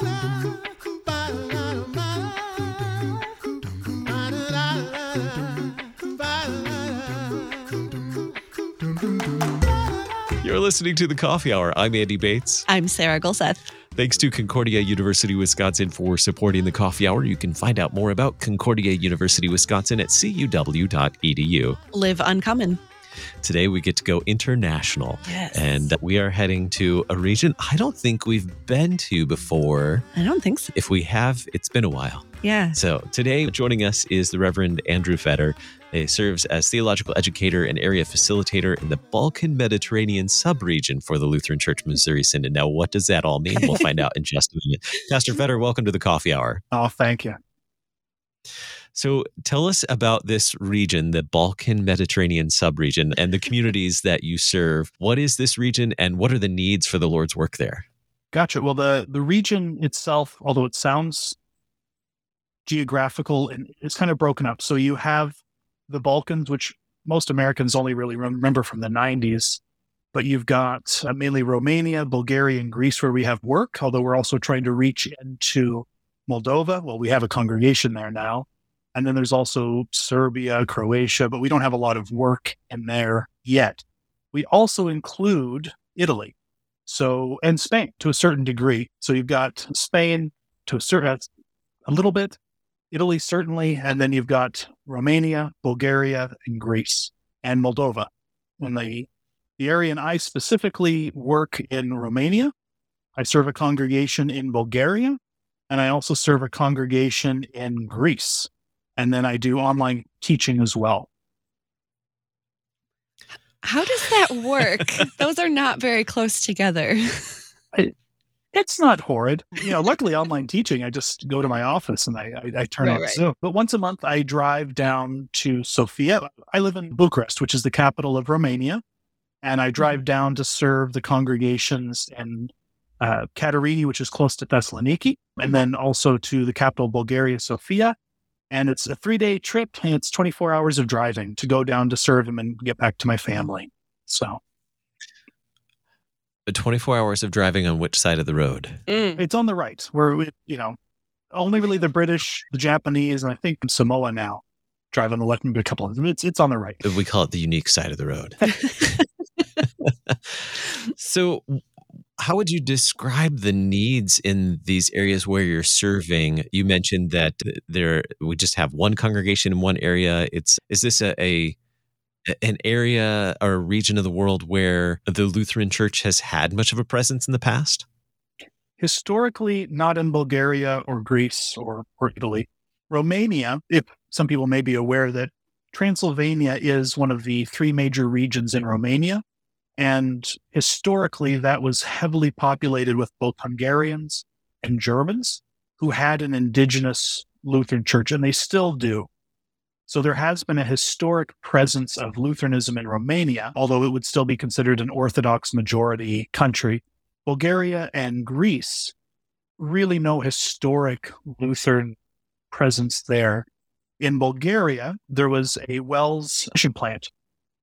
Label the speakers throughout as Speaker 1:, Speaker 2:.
Speaker 1: You're listening to the Coffee Hour. I'm Andy Bates.
Speaker 2: I'm Sarah Gulseth.
Speaker 1: Thanks to Concordia University Wisconsin for supporting the Coffee Hour. You can find out more about Concordia University Wisconsin at cuw.edu.
Speaker 2: Live uncommon.
Speaker 1: Today we get to go international.
Speaker 2: Yes.
Speaker 1: And we are heading to a region I don't think we've been to before.
Speaker 2: I don't think so.
Speaker 1: If we have, it's been a while.
Speaker 2: Yeah.
Speaker 1: So today joining us is the Reverend Andrew Fedder. He serves as theological educator and area facilitator in the Balkan Mediterranean subregion for the Lutheran Church Missouri Synod. Now, what does that all mean? We'll find out in just a minute. Pastor Fedder, welcome to the Coffee Hour.
Speaker 3: Oh, thank you.
Speaker 1: So, tell us about this region, the Balkan Mediterranean subregion, and the communities that you serve. What is this region, and what are the needs for the Lord's work there?
Speaker 3: Gotcha. Well, the the region itself, although it sounds geographical, it's kind of broken up. So you have the Balkans, which most Americans only really remember from the 90s. But you've got uh, mainly Romania, Bulgaria, and Greece where we have work, although we're also trying to reach into Moldova. Well, we have a congregation there now. And then there's also Serbia, Croatia, but we don't have a lot of work in there yet. We also include Italy. So, and Spain to a certain degree. So you've got Spain to a certain, a little bit, Italy, certainly. And then you've got Romania, Bulgaria, and Greece and Moldova. And the, the area and I specifically work in Romania. I serve a congregation in Bulgaria, and I also serve a congregation in Greece. And then I do online teaching as well.
Speaker 2: How does that work? Those are not very close together.
Speaker 3: it's not horrid. You know, luckily online teaching, I just go to my office and I, I, I turn
Speaker 2: Right,
Speaker 3: on
Speaker 2: right.
Speaker 3: Zoom. But once a month, I drive down to Sofia. I live in Bucharest, which is the capital of Romania. And I drive down to serve the congregations in uh, Katerini, which is close to Thessaloniki, and then also to the capital of Bulgaria, Sofia. And it's a three day trip and it's 24 hours of driving to go down to serve him and get back to my family. So
Speaker 1: 24 hours of driving on which side of the road?
Speaker 2: Mm.
Speaker 3: It's on the right, where we, you know, only really the British, the Japanese, and I think Samoa now drive on the left, maybe a couple of them. It's it's on the right.
Speaker 1: We call it the unique side of the road. so, how would you describe the needs in these areas where you're serving? You mentioned that uh, there we just have one congregation in one area. It's is this a, a an area or a region of the world where the Lutheran Church has had much of a presence in the past?
Speaker 3: Historically, not in Bulgaria or Greece or or Italy, Romania. If some people may be aware that Transylvania is one of the three major regions in Romania, and historically hmm. that was heavily populated with both Hungarians and Germans who had an indigenous Lutheran church, and they still do. So there has been a historic presence of Lutheranism in Romania, although it would still be considered an Orthodox majority country. Bulgaria and Greece, really no historic Lutheran presence there. In Bulgaria, there was a WELS mission plant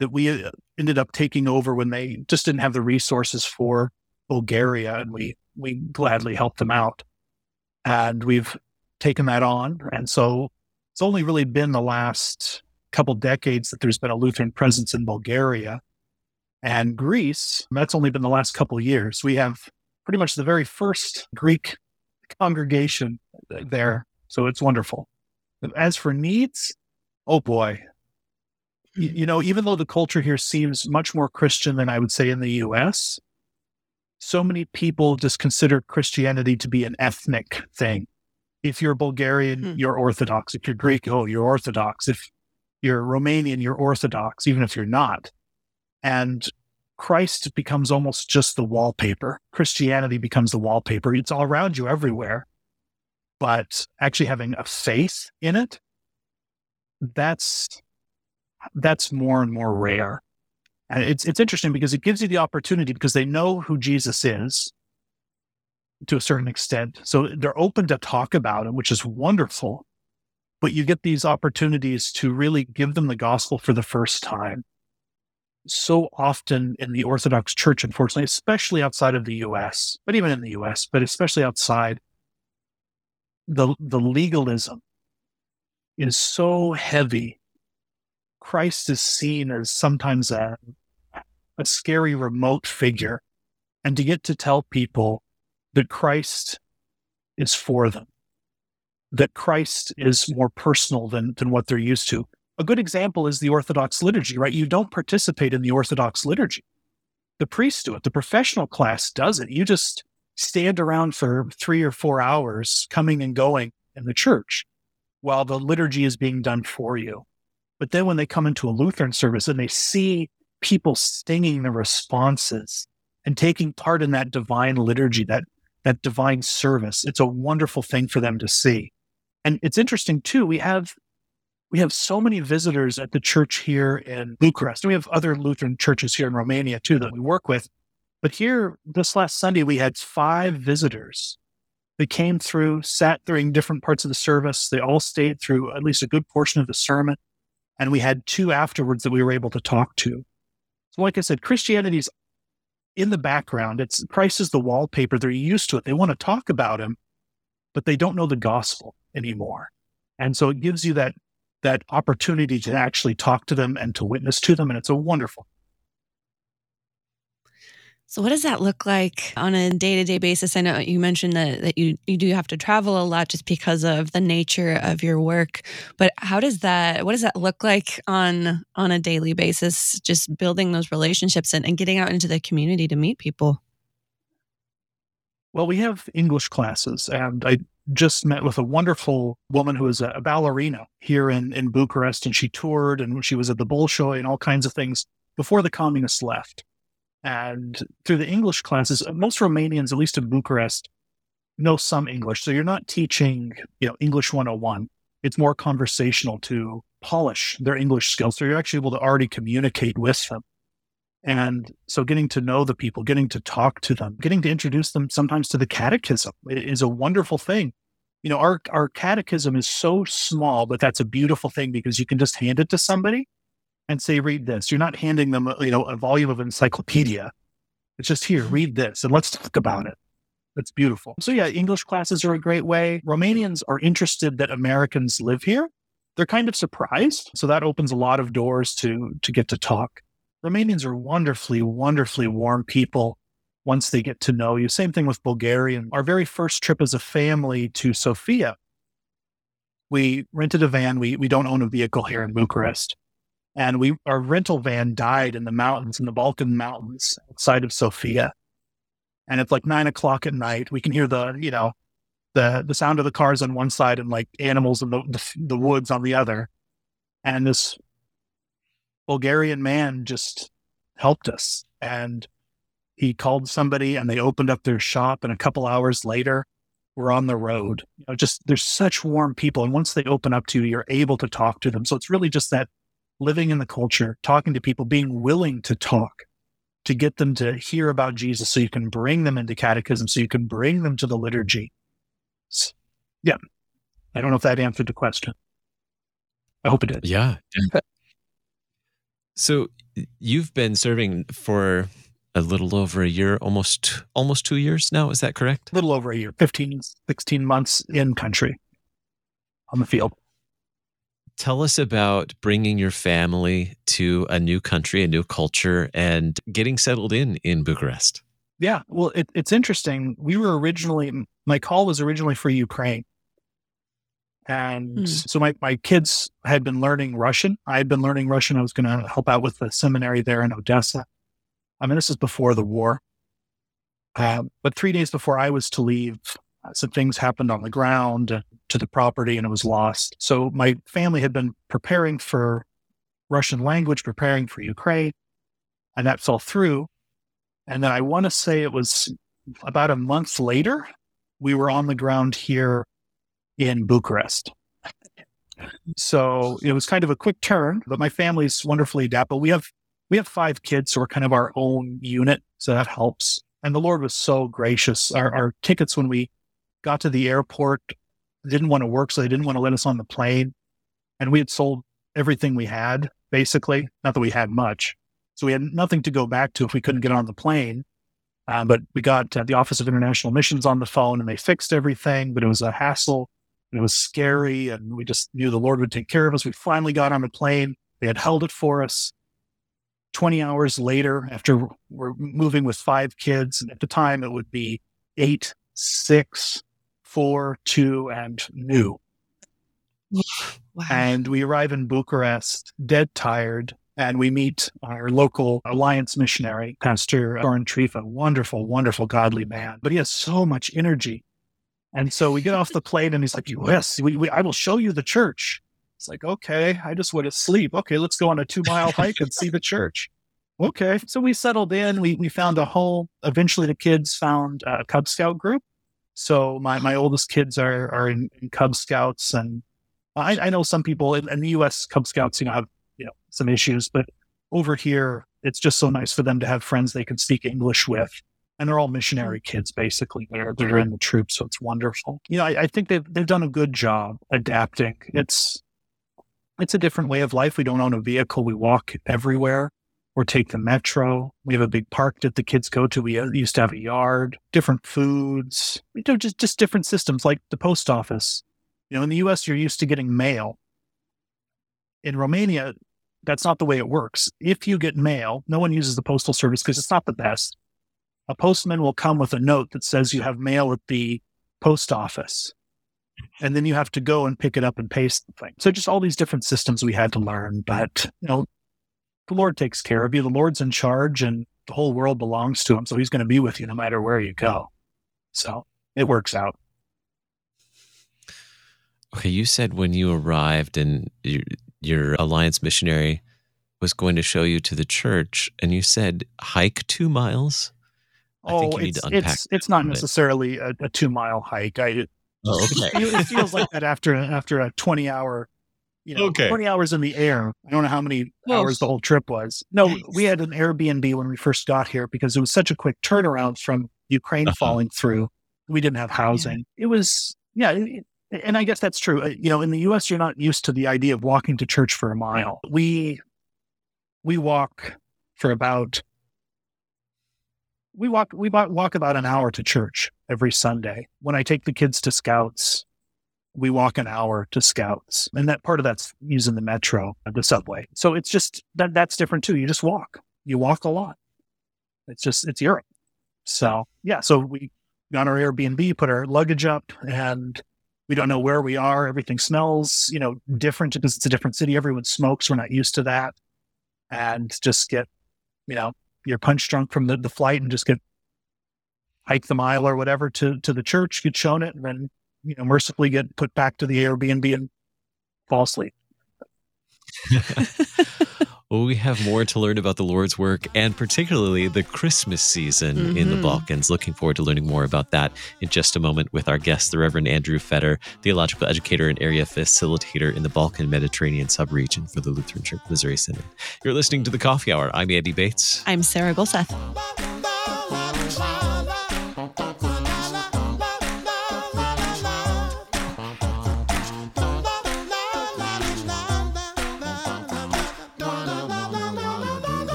Speaker 3: that we uh, ended up taking over when they just didn't have the resources for Bulgaria, and we we gladly helped them out. And we've taken that on, and so it's only really been the last couple decades that there's been a Lutheran presence in Bulgaria and Greece. That's only been the last couple years. We have pretty much the very first Greek congregation there, so it's wonderful. As for needs, oh boy, you, know, even though the culture here seems much more Christian than I would say in the U.S. So many people just consider Christianity to be an ethnic thing if you're Bulgarian,
Speaker 2: Hmm.
Speaker 3: you're Orthodox. If you're Greek, oh, you're Orthodox. If you're Romanian, you're Orthodox, even if you're not. And Christ becomes almost just the wallpaper. Christianity becomes the wallpaper. It's all around you everywhere. But actually having a faith in it, that's that's more and more rare. And it's it's interesting because it gives you the opportunity because they know who Jesus is to a certain extent. So they're open to talk about it, which is wonderful. But you get these opportunities to really give them the gospel for the first time. So often in the Orthodox Church, unfortunately, especially outside of the US, but even in the US, but especially outside, the the legalism is so heavy. Christ is seen as sometimes a a scary remote figure, and to get to tell people that Christ is for them, that Christ is more personal than than what they're used to. A good example is the Orthodox liturgy, right? You don't participate in the Orthodox liturgy. The priests do it. The professional class does it. You just stand around for three or four hours coming and going in the church while the liturgy is being done for you. But then when they come into a Lutheran service and they see people singing the responses and taking part in that divine liturgy, that, that divine service, it's a wonderful thing for them to see. And it's interesting too, we have we have so many visitors at the church here in Bucharest. And we have other Lutheran churches here in Romania too that we work with. But here, this last Sunday, we had five visitors. They came through, sat during different parts of the service. They all stayed through at least a good portion of the sermon. And we had two afterwards that we were able to talk to. So, like I said, Christianity's in the background. It's Christ is the wallpaper. They're used to it. They want to talk about him, but they don't know the gospel anymore. And so it gives you that that opportunity to actually talk to them and to witness to them. And it's a wonderful
Speaker 2: so, what does that look like on a day to day basis? I know you mentioned that, that you, you do have to travel a lot just because of the nature of your work. But how does that, what does that look like on, on a daily basis, just building those relationships and, and getting out into the community to meet people?
Speaker 3: Well, we have English classes, and I just met with a wonderful woman who is a ballerina here in, in Bucharest, and she toured and she was at the Bolshoi and all kinds of things before the communists left. And through the English classes, most Romanians, at least in Bucharest, know some English. So you're not teaching, you know, English 101. It's more conversational to polish their English skills. So you're actually able to already communicate with them. And so getting to know the people, getting to talk to them, getting to introduce them sometimes to the catechism is a wonderful thing. You know, our, our catechism is so small, but that's a beautiful thing because you can just hand it to somebody and say, read this. You're not handing them, you know, a volume of encyclopedia. It's just here, read this and let's talk about it. That's beautiful. So yeah, English classes are a great way. Romanians are interested that Americans live here. They're kind of surprised. So that opens a lot of doors to, to get to talk. Romanians are wonderfully, wonderfully warm people once they get to know you. Same thing with Bulgarian. Our very first trip as a family to Sofia, we rented a van. We, we don't own a vehicle here in Bucharest and we our rental van died in the mountains in the Balkan mountains outside of Sofia. And it's like nine o'clock at night. We can hear the you know the the sound of the cars on one side and like animals in the the, the woods on the other. And this Bulgarian man just helped us, and he called somebody, and they opened up their shop. And a couple hours later, we're on the road. You know, just there's such warm people, and once they open up to you, you're able to talk to them. So it's really just that living in the culture, talking to people, being willing to talk to get them to hear about Jesus so you can bring them into catechism, so you can bring them to the liturgy. Yeah. I don't know if that answered the question. I hope it did.
Speaker 1: Yeah. so you've been serving for a little over a year, almost almost 2 years now, is that correct?
Speaker 3: A little over a year, 15 16 months in country on the field.
Speaker 1: Tell us about bringing your family to a new country, a new culture, and getting settled in in Bucharest.
Speaker 3: Yeah, well, it, it's interesting. We were originally, my call was originally for Ukraine. And mm. so my, my kids had been learning Russian. I had been learning Russian. I was going to help out with the seminary there in Odessa. I mean, this is before the war. Uh, but three days before I was to leave, uh, some things happened on the ground to the property and it was lost. So my family had been preparing for Russian language, preparing for Ukraine, and that fell through. And then I want to say it was about a month later, we were on the ground here in Bucharest. So it was kind of a quick turn, but my family's wonderfully adaptable. We have we have five kids, so we're kind of our own unit, so that helps. And the Lord was so gracious. Our, our tickets when we got to the airport didn't want to work, so they didn't want to let us on the plane. And we had sold everything we had, basically. Not that we had much. So we had nothing to go back to if we couldn't get on the plane. Uh, but we got uh, the Office of International Missions on the phone and they fixed everything, but it was a hassle and It was scary, and we just knew the Lord would take care of us. We finally got on a plane. They had held it for us. 20 hours later, after we're moving with five kids, and at the time it would be eight, six, four, two, and new.
Speaker 2: Wow.
Speaker 3: And we arrive in Bucharest, dead tired, and we meet our local alliance missionary, Pastor Sorin Trifa, wonderful, wonderful, godly man. But he has so much energy. And so we get off the plane and he's like, Yes, we, we, I will show you the church. It's like, okay, I just want to sleep. Okay, let's go on a two mile hike and see the church. Okay. So we settled in. We, we found a home. Eventually, the kids found a Cub Scout group. So my, my oldest kids are, are in, in Cub Scouts. And I, I know some people in, in the US Cub Scouts, you know, have you know some issues, but over here, it's just so nice for them to have friends they can speak English with. And they're all missionary kids, basically. They're, they're in the troops, so it's wonderful. You know, I, I think they've they've done a good job adapting. It's it's a different way of life. We don't own a vehicle. We walk everywhere or take the metro. We have a big park that the kids go to. We uh, used to have a yard, different foods, you know, just, just different systems like the post office. You know, in the US, you're used to getting mail. In Romania, that's not the way it works. If you get mail, no one uses the postal service because it's not the best. A postman will come with a note that says you have mail at the post office and then you have to go and pick it up and paste the thing. So just all these different systems we had to learn. But you know, the Lord takes care of you. The Lord's in charge, and the whole world belongs to Him. So He's going to be with you no matter where you go. So it works out.
Speaker 1: Okay, you said when you arrived and your, your alliance missionary was going to show you to the church, and you said hike two miles. I
Speaker 3: oh,
Speaker 1: think you need
Speaker 3: it's,
Speaker 1: to unpack.
Speaker 3: it's it's not necessarily a, a two mile hike. I
Speaker 1: Oh,
Speaker 3: it, it feels like that after after a twenty hour, you know,
Speaker 1: Okay.
Speaker 3: twenty hours in the air. I don't know how many
Speaker 2: Whoa.
Speaker 3: hours the whole trip was. No, we had an Airbnb when we first got here because it was such a quick turnaround from Ukraine
Speaker 1: Uh-huh.
Speaker 3: falling through. We didn't have housing. It was yeah. it- and I guess that's true. Uh, You know, in the U.S., you're not used to the idea of walking to church for a mile. We we walk for about we walk we walk about an hour to church every Sunday. When I take the kids to scouts, we walk an hour to scouts, and that part of that's using the metro, uh, the subway. So it's just that that's different too. You just walk. You walk a lot. It's just it's Europe. So yeah. So we got our Airbnb, put our luggage up, and we don't know where we are. Everything smells, you know, different because it's a different city. Everyone smokes. We're not used to that, and just get, you know, you're punch drunk from the, the flight and just get hike the mile or whatever to to the church, get shown it, and then you know mercifully get put back to the Airbnb and fall asleep.
Speaker 1: Well, we have more to learn about the Lord's work and particularly the Christmas season in the
Speaker 2: Mhm.
Speaker 1: Balkans. Looking forward to learning more about that in just a moment with our guest, the Reverend Andrew Fedder, theological educator and area facilitator in the Balkan Mediterranean subregion for the Lutheran Church Missouri Synod. You're listening to the Coffee Hour. I'm Andy Bates.
Speaker 2: I'm Sarah Gulseth.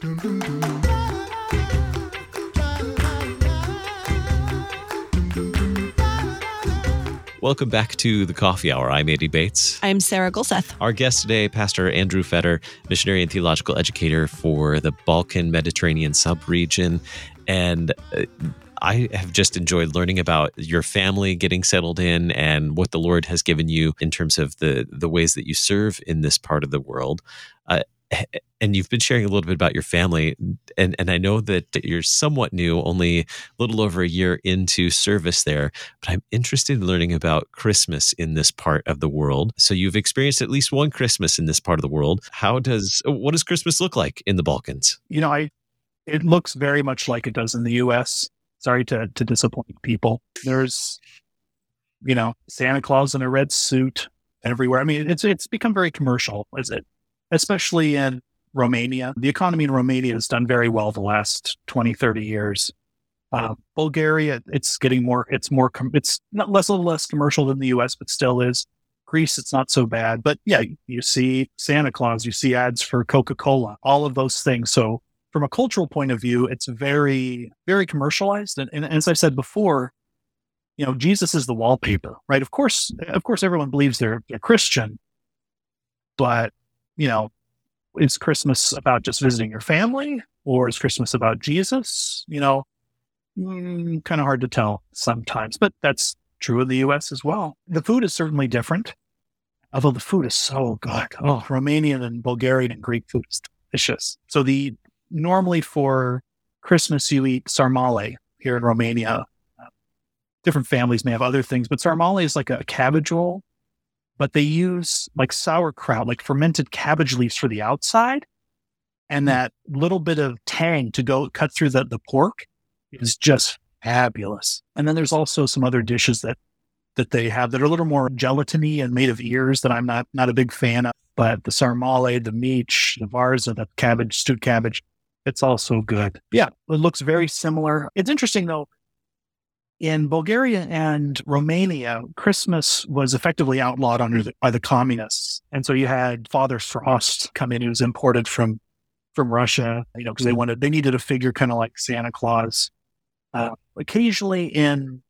Speaker 1: Welcome back to the Coffee Hour. I'm Andy Bates.
Speaker 2: I'm Sarah Gulseth.
Speaker 1: Our guest today, Pastor Andrew Fedder, missionary and theological educator for the Balkan Mediterranean subregion. And uh, I have just enjoyed learning about your family getting settled in and what the Lord has given you in terms of the, the ways that you serve in this part of the world. Uh, and you've been sharing a little bit about your family and and I know that you're somewhat new only a little over a year into service there but I'm interested in learning about Christmas in this part of the world so you've experienced at least one Christmas in this part of the world how does uh, what does Christmas look like in the Balkans
Speaker 3: You know, I it looks very much like it does in the U.S. Sorry to to disappoint people. There's you know, Santa Claus in a red suit everywhere. I mean, it's it's become very commercial, is it? Especially in Romania. The economy in Romania has done very well the last 20, 30 years. Uh, Bulgaria, it's getting more, it's more, it's not less, a little less commercial than the US, but still is. Greece, it's not so bad. But yeah, you see Santa Claus, you see ads for Coca Cola, all of those things. So from a cultural point of view, it's very, very commercialized. And, and as I said before, you know, Jesus is the wallpaper, right? Of course, of course, everyone believes they're, they're Christian, but you know, is Christmas about just visiting your family or is Christmas about Jesus? You know, mm, kind of hard to tell sometimes, but that's true in the US as well. The food is certainly different, although the food is so good. Oh, Romanian and Bulgarian and Greek food is delicious. So the normally for Christmas you eat sarmale here in Romania. Different families may have other things, but sarmale is like a cabbage roll, but they use like sauerkraut, like fermented cabbage leaves for the outside. And hmm. that little bit of tang to go cut through the, the pork is just fabulous. And then there's also some other dishes that that they have that are a little more gelatiny and made of ears that I'm not not a big fan of. But the sarmale, the mici, the varza, the cabbage, stewed cabbage, it's also good. Yeah, it looks very similar. It's interesting though. In Bulgaria and Romania, Christmas was effectively outlawed under the, by the communists, and so you had Father Frost come in, who was imported from from Russia, you know, because they wanted they needed a figure kind of like Santa Claus. Uh, occasionally in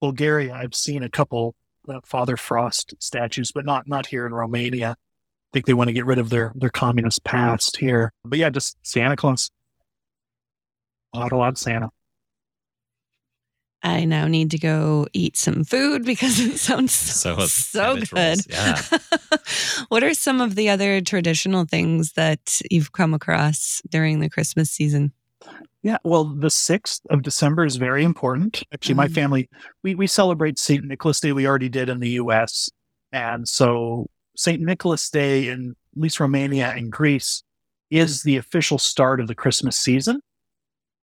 Speaker 3: Bulgaria, I've seen a couple uh, Father Frost statues, but not not here in Romania. I think they want to get rid of their their communist past here. But yeah, just Santa Claus. Not a lot of Santa.
Speaker 2: I now need to go eat some food because it sounds so,
Speaker 1: So,
Speaker 2: so good.
Speaker 1: yeah.
Speaker 2: what are some of the other traditional things that you've come across during the Christmas season?
Speaker 3: Yeah, well, the 6th of December is very important. Actually, my
Speaker 2: Mm.
Speaker 3: family, we, we celebrate St. Nicholas Day. We already did in the US. And so St. Nicholas Day in at least Romania and Greece is the official start of the Christmas season.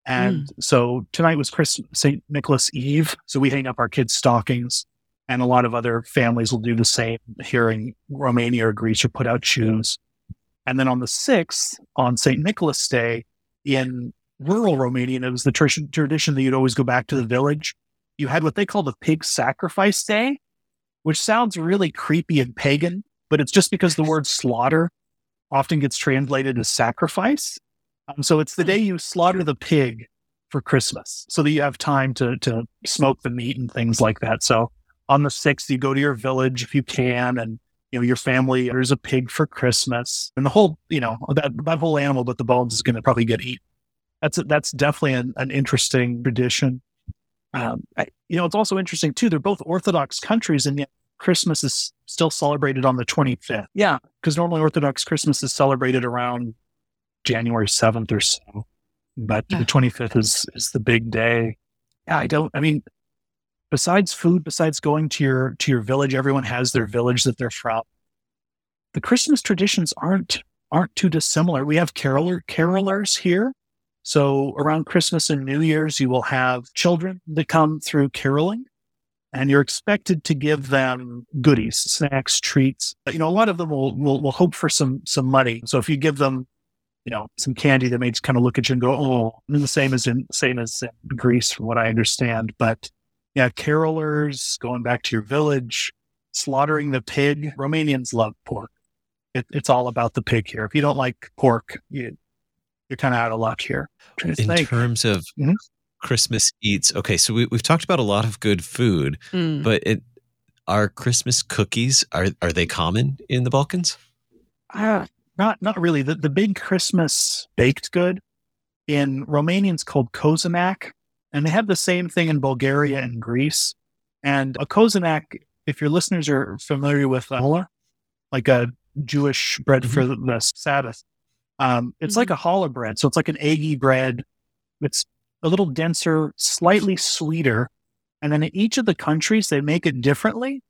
Speaker 3: And mm. so tonight was Chris, St. Nicholas Eve. So we hang up our kids' stockings. And a lot of other families will do the same here in Romania or Greece or put out shoes. And then on the 6th, on St. Nicholas Day, in rural Romania, it was the tr- tradition that you'd always go back to the village. You had what they call the pig sacrifice day, which sounds really creepy and pagan, but it's just because the word slaughter often gets translated as sacrifice. Um, so it's the day you slaughter the pig for Christmas, so that you have time to to smoke the meat and things like that. So on the sixth, you go to your village if you can, and you know your family. There's a pig for Christmas, and the whole you know that that whole animal, but the bones is going to probably get eaten that's that's definitely an, an interesting tradition. Um, I, you know, it's also interesting too. They're both Orthodox countries, and yet Christmas is still celebrated on the 25th. Yeah, because normally Orthodox Christmas is celebrated around January 7th or so, but
Speaker 2: Yeah.
Speaker 3: the 25th is is the big day. Yeah, I don't. I mean, besides food, besides going to your to your village, everyone has their village that they're from. The Christmas traditions aren't aren't too dissimilar. We have caroler carolers here. So around Christmas and New Year's, you will have children that come through caroling and you're expected to give them goodies, snacks, treats. You know, a lot of them will, will, will hope for some, some money. So if you give them, you know, some candy, that may just kind of look at you and go, Oh, and the same as in, same as in Greece, from what I understand. But yeah, carolers going back to your village, slaughtering the pig. Romanians love pork. It, it's all about the pig here. If you don't like pork, you, you're kind of out of luck here.
Speaker 1: In
Speaker 3: think.
Speaker 1: terms of
Speaker 3: Mhm.
Speaker 1: Christmas eats, okay, so we, we've talked about a lot of good food,
Speaker 2: Mm.
Speaker 1: but it are Christmas cookies are are they common in the Balkans?
Speaker 3: Uh, not not really. The the big Christmas baked good in Romanians called cozonac, and they have the same thing in Bulgaria and Greece. And a cozonac, if your listeners are familiar with uh, like a Jewish bread for the, the Sabbath, um, it's like a challah bread. So it's like an eggy bread. It's a little denser, slightly sweeter. And then in each of the countries, they make it differently.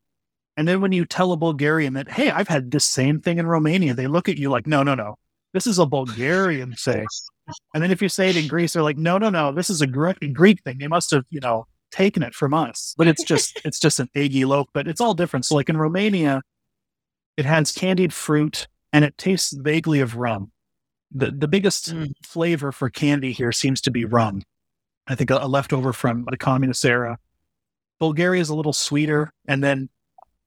Speaker 3: And then when you tell a Bulgarian that, hey, I've had this same thing in Romania, they look at you like, no, no, no, this is a Bulgarian thing. And then if you say it in Greece, they're like, no, no, no, this is a Greek thing. They must have, you know, taken it from us. But it's just it's just an eggy loaf, but it's all different. So like in Romania, it has candied fruit and it tastes vaguely of rum. The the biggest mm. flavor for candy here seems to be rum. I think a, a leftover from the communist era. Bulgaria is a little sweeter, and then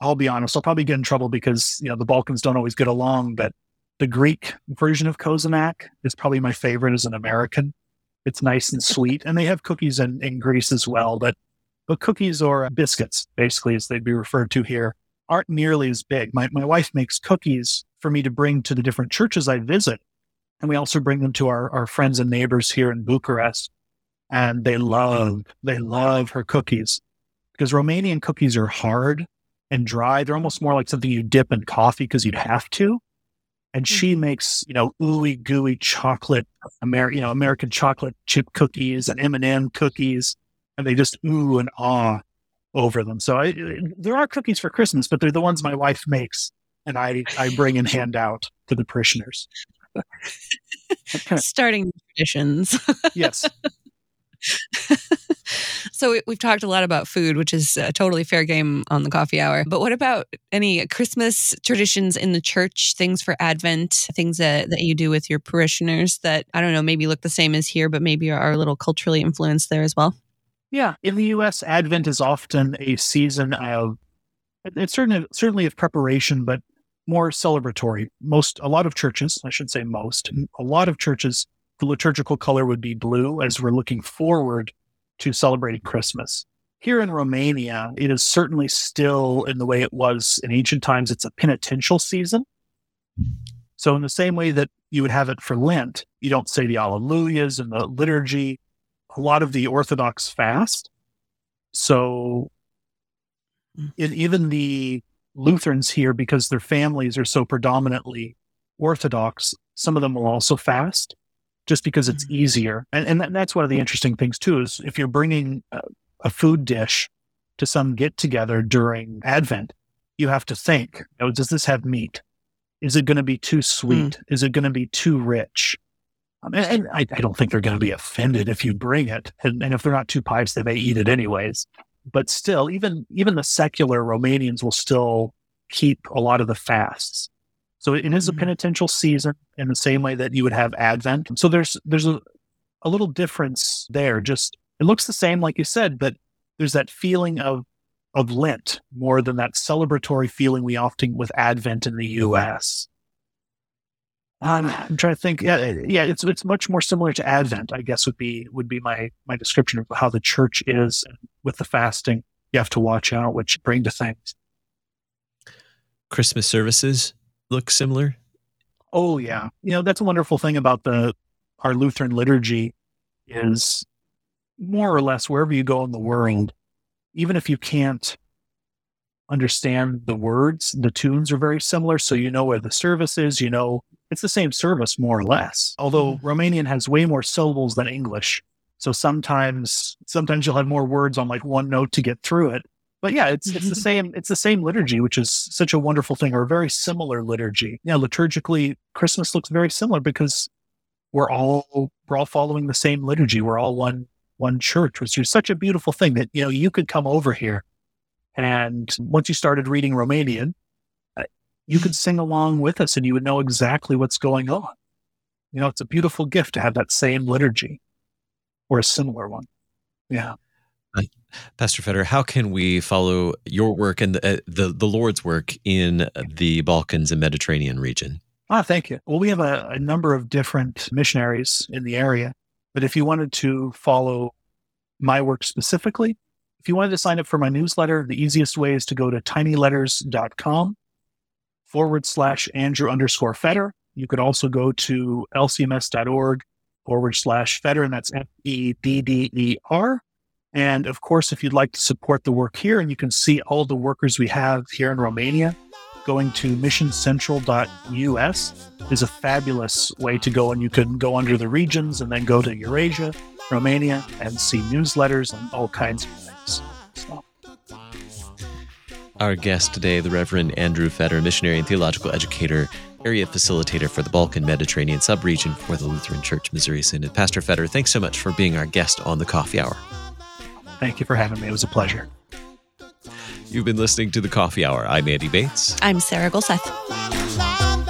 Speaker 3: I'll be honest, I'll probably get in trouble because you know the Balkans don't always get along, but the Greek version of Cozonac is probably my favorite as an American. It's nice and sweet, and they have cookies in, in Greece as well. But but cookies or uh, biscuits, basically, as they'd be referred to here, aren't nearly as big. My my wife makes cookies for me to bring to the different churches I visit, and we also bring them to our our friends and neighbors here in Bucharest, and they love they love her cookies because Romanian cookies are hard and dry. They're almost more like something you dip in coffee because you'd have to and she mm-hmm. makes you know ooey gooey chocolate Amer- you know American chocolate chip cookies and M and m cookies, and they just ooh and ah over them. So I, there are cookies for Christmas, but they're the ones my wife makes, and I I bring and hand out to the parishioners.
Speaker 2: Starting traditions.
Speaker 3: yes.
Speaker 2: so we've talked a lot about food, which is a totally fair game on the coffee hour. But what about any Christmas traditions in the church, things for Advent, things that, that you do with your parishioners that, I don't know, maybe look the same as here, but maybe are a little culturally influenced there as well?
Speaker 3: Yeah. In the US, Advent is often a season of, it's certainly, certainly of preparation, but more celebratory. Most, a lot of churches, I should say most, a lot of churches the liturgical color would be blue as we're looking forward to celebrating Christmas. Here in Romania, it is certainly still in the way it was in ancient times, it's a penitential season. So, in the same way that you would have it for Lent, you don't say the Alleluias and the liturgy. A lot of the Orthodox fast. So, in even the Lutherans here, because their families are so predominantly Orthodox, some of them will also fast just because it's mm-hmm. easier. And, and that's one of the interesting things too, is if you're bringing a, a food dish to some get together during Advent, you have to think, oh, does this have meat? Is it going to be too sweet? Mm. Is it going to be too rich? Um, and, and I, I, don't think they're going to be offended if you bring it. And, and if they're not too pious, they may eat it anyways. But still, even even the secular Romanians will still keep a lot of the fasts. So it is a mm-hmm. penitential season in the same way that you would have Advent. So there's there's a, a little difference there. Just it looks the same, like you said, but there's that feeling of of Lent more than that celebratory feeling we often with Advent in the U.S. Um, I'm trying to think. Yeah, yeah, it's it's much more similar to Advent. I guess would be would be my my description of how the church is with the fasting. You have to watch out what you bring to things.
Speaker 1: Christmas services look similar?
Speaker 3: Oh yeah. You know, that's a wonderful thing about the our Lutheran liturgy is more or less wherever you go in the world, even if you can't understand the words, the tunes are very similar. So you know where the service is, you know, it's the same service more or less. Although mm-hmm. Romanian has way more syllables than English. So sometimes, sometimes you'll have more words on like one note to get through it. But yeah, it's it's the same it's the same liturgy, which is such a wonderful thing, or a very similar liturgy. Yeah, liturgically, Christmas looks very similar because we're all we're all following the same liturgy. We're all one one church, which is such a beautiful thing that you know you could come over here, and once you started reading Romanian, uh, you could sing along with us, and you would know exactly what's going on. You know, it's a beautiful gift to have that same liturgy or a similar one. Yeah.
Speaker 1: Pastor Fedder, how can we follow your work and the, uh, the, the Lord's work in the Balkans and Mediterranean region?
Speaker 3: Ah, thank you. Well, we have a, a number of different missionaries in the area, but if you wanted to follow my work specifically, if you wanted to sign up for my newsletter, the easiest way is to go to tinyletters.com forward slash Andrew underscore Fedder. You could also go to lcms.org forward slash Fedder, and that's F E D D E R. And of course, if you'd like to support the work here and you can see all the workers we have here in Romania, going to missioncentral.us is a fabulous way to go. And you can go under the regions and then go to Eurasia, Romania, and see newsletters and all kinds of things. So.
Speaker 1: Our guest today, the Reverend Andrew Fedder, missionary and theological educator, area facilitator for the Balkan Mediterranean subregion for the Lutheran Church Missouri Synod. Pastor Fedder, thanks so much for being our guest on the Coffee Hour.
Speaker 3: Thank you for having me. It was a pleasure.
Speaker 1: You've been listening to the Coffee Hour. I'm Andy Bates.
Speaker 2: I'm Sarah Gulseth.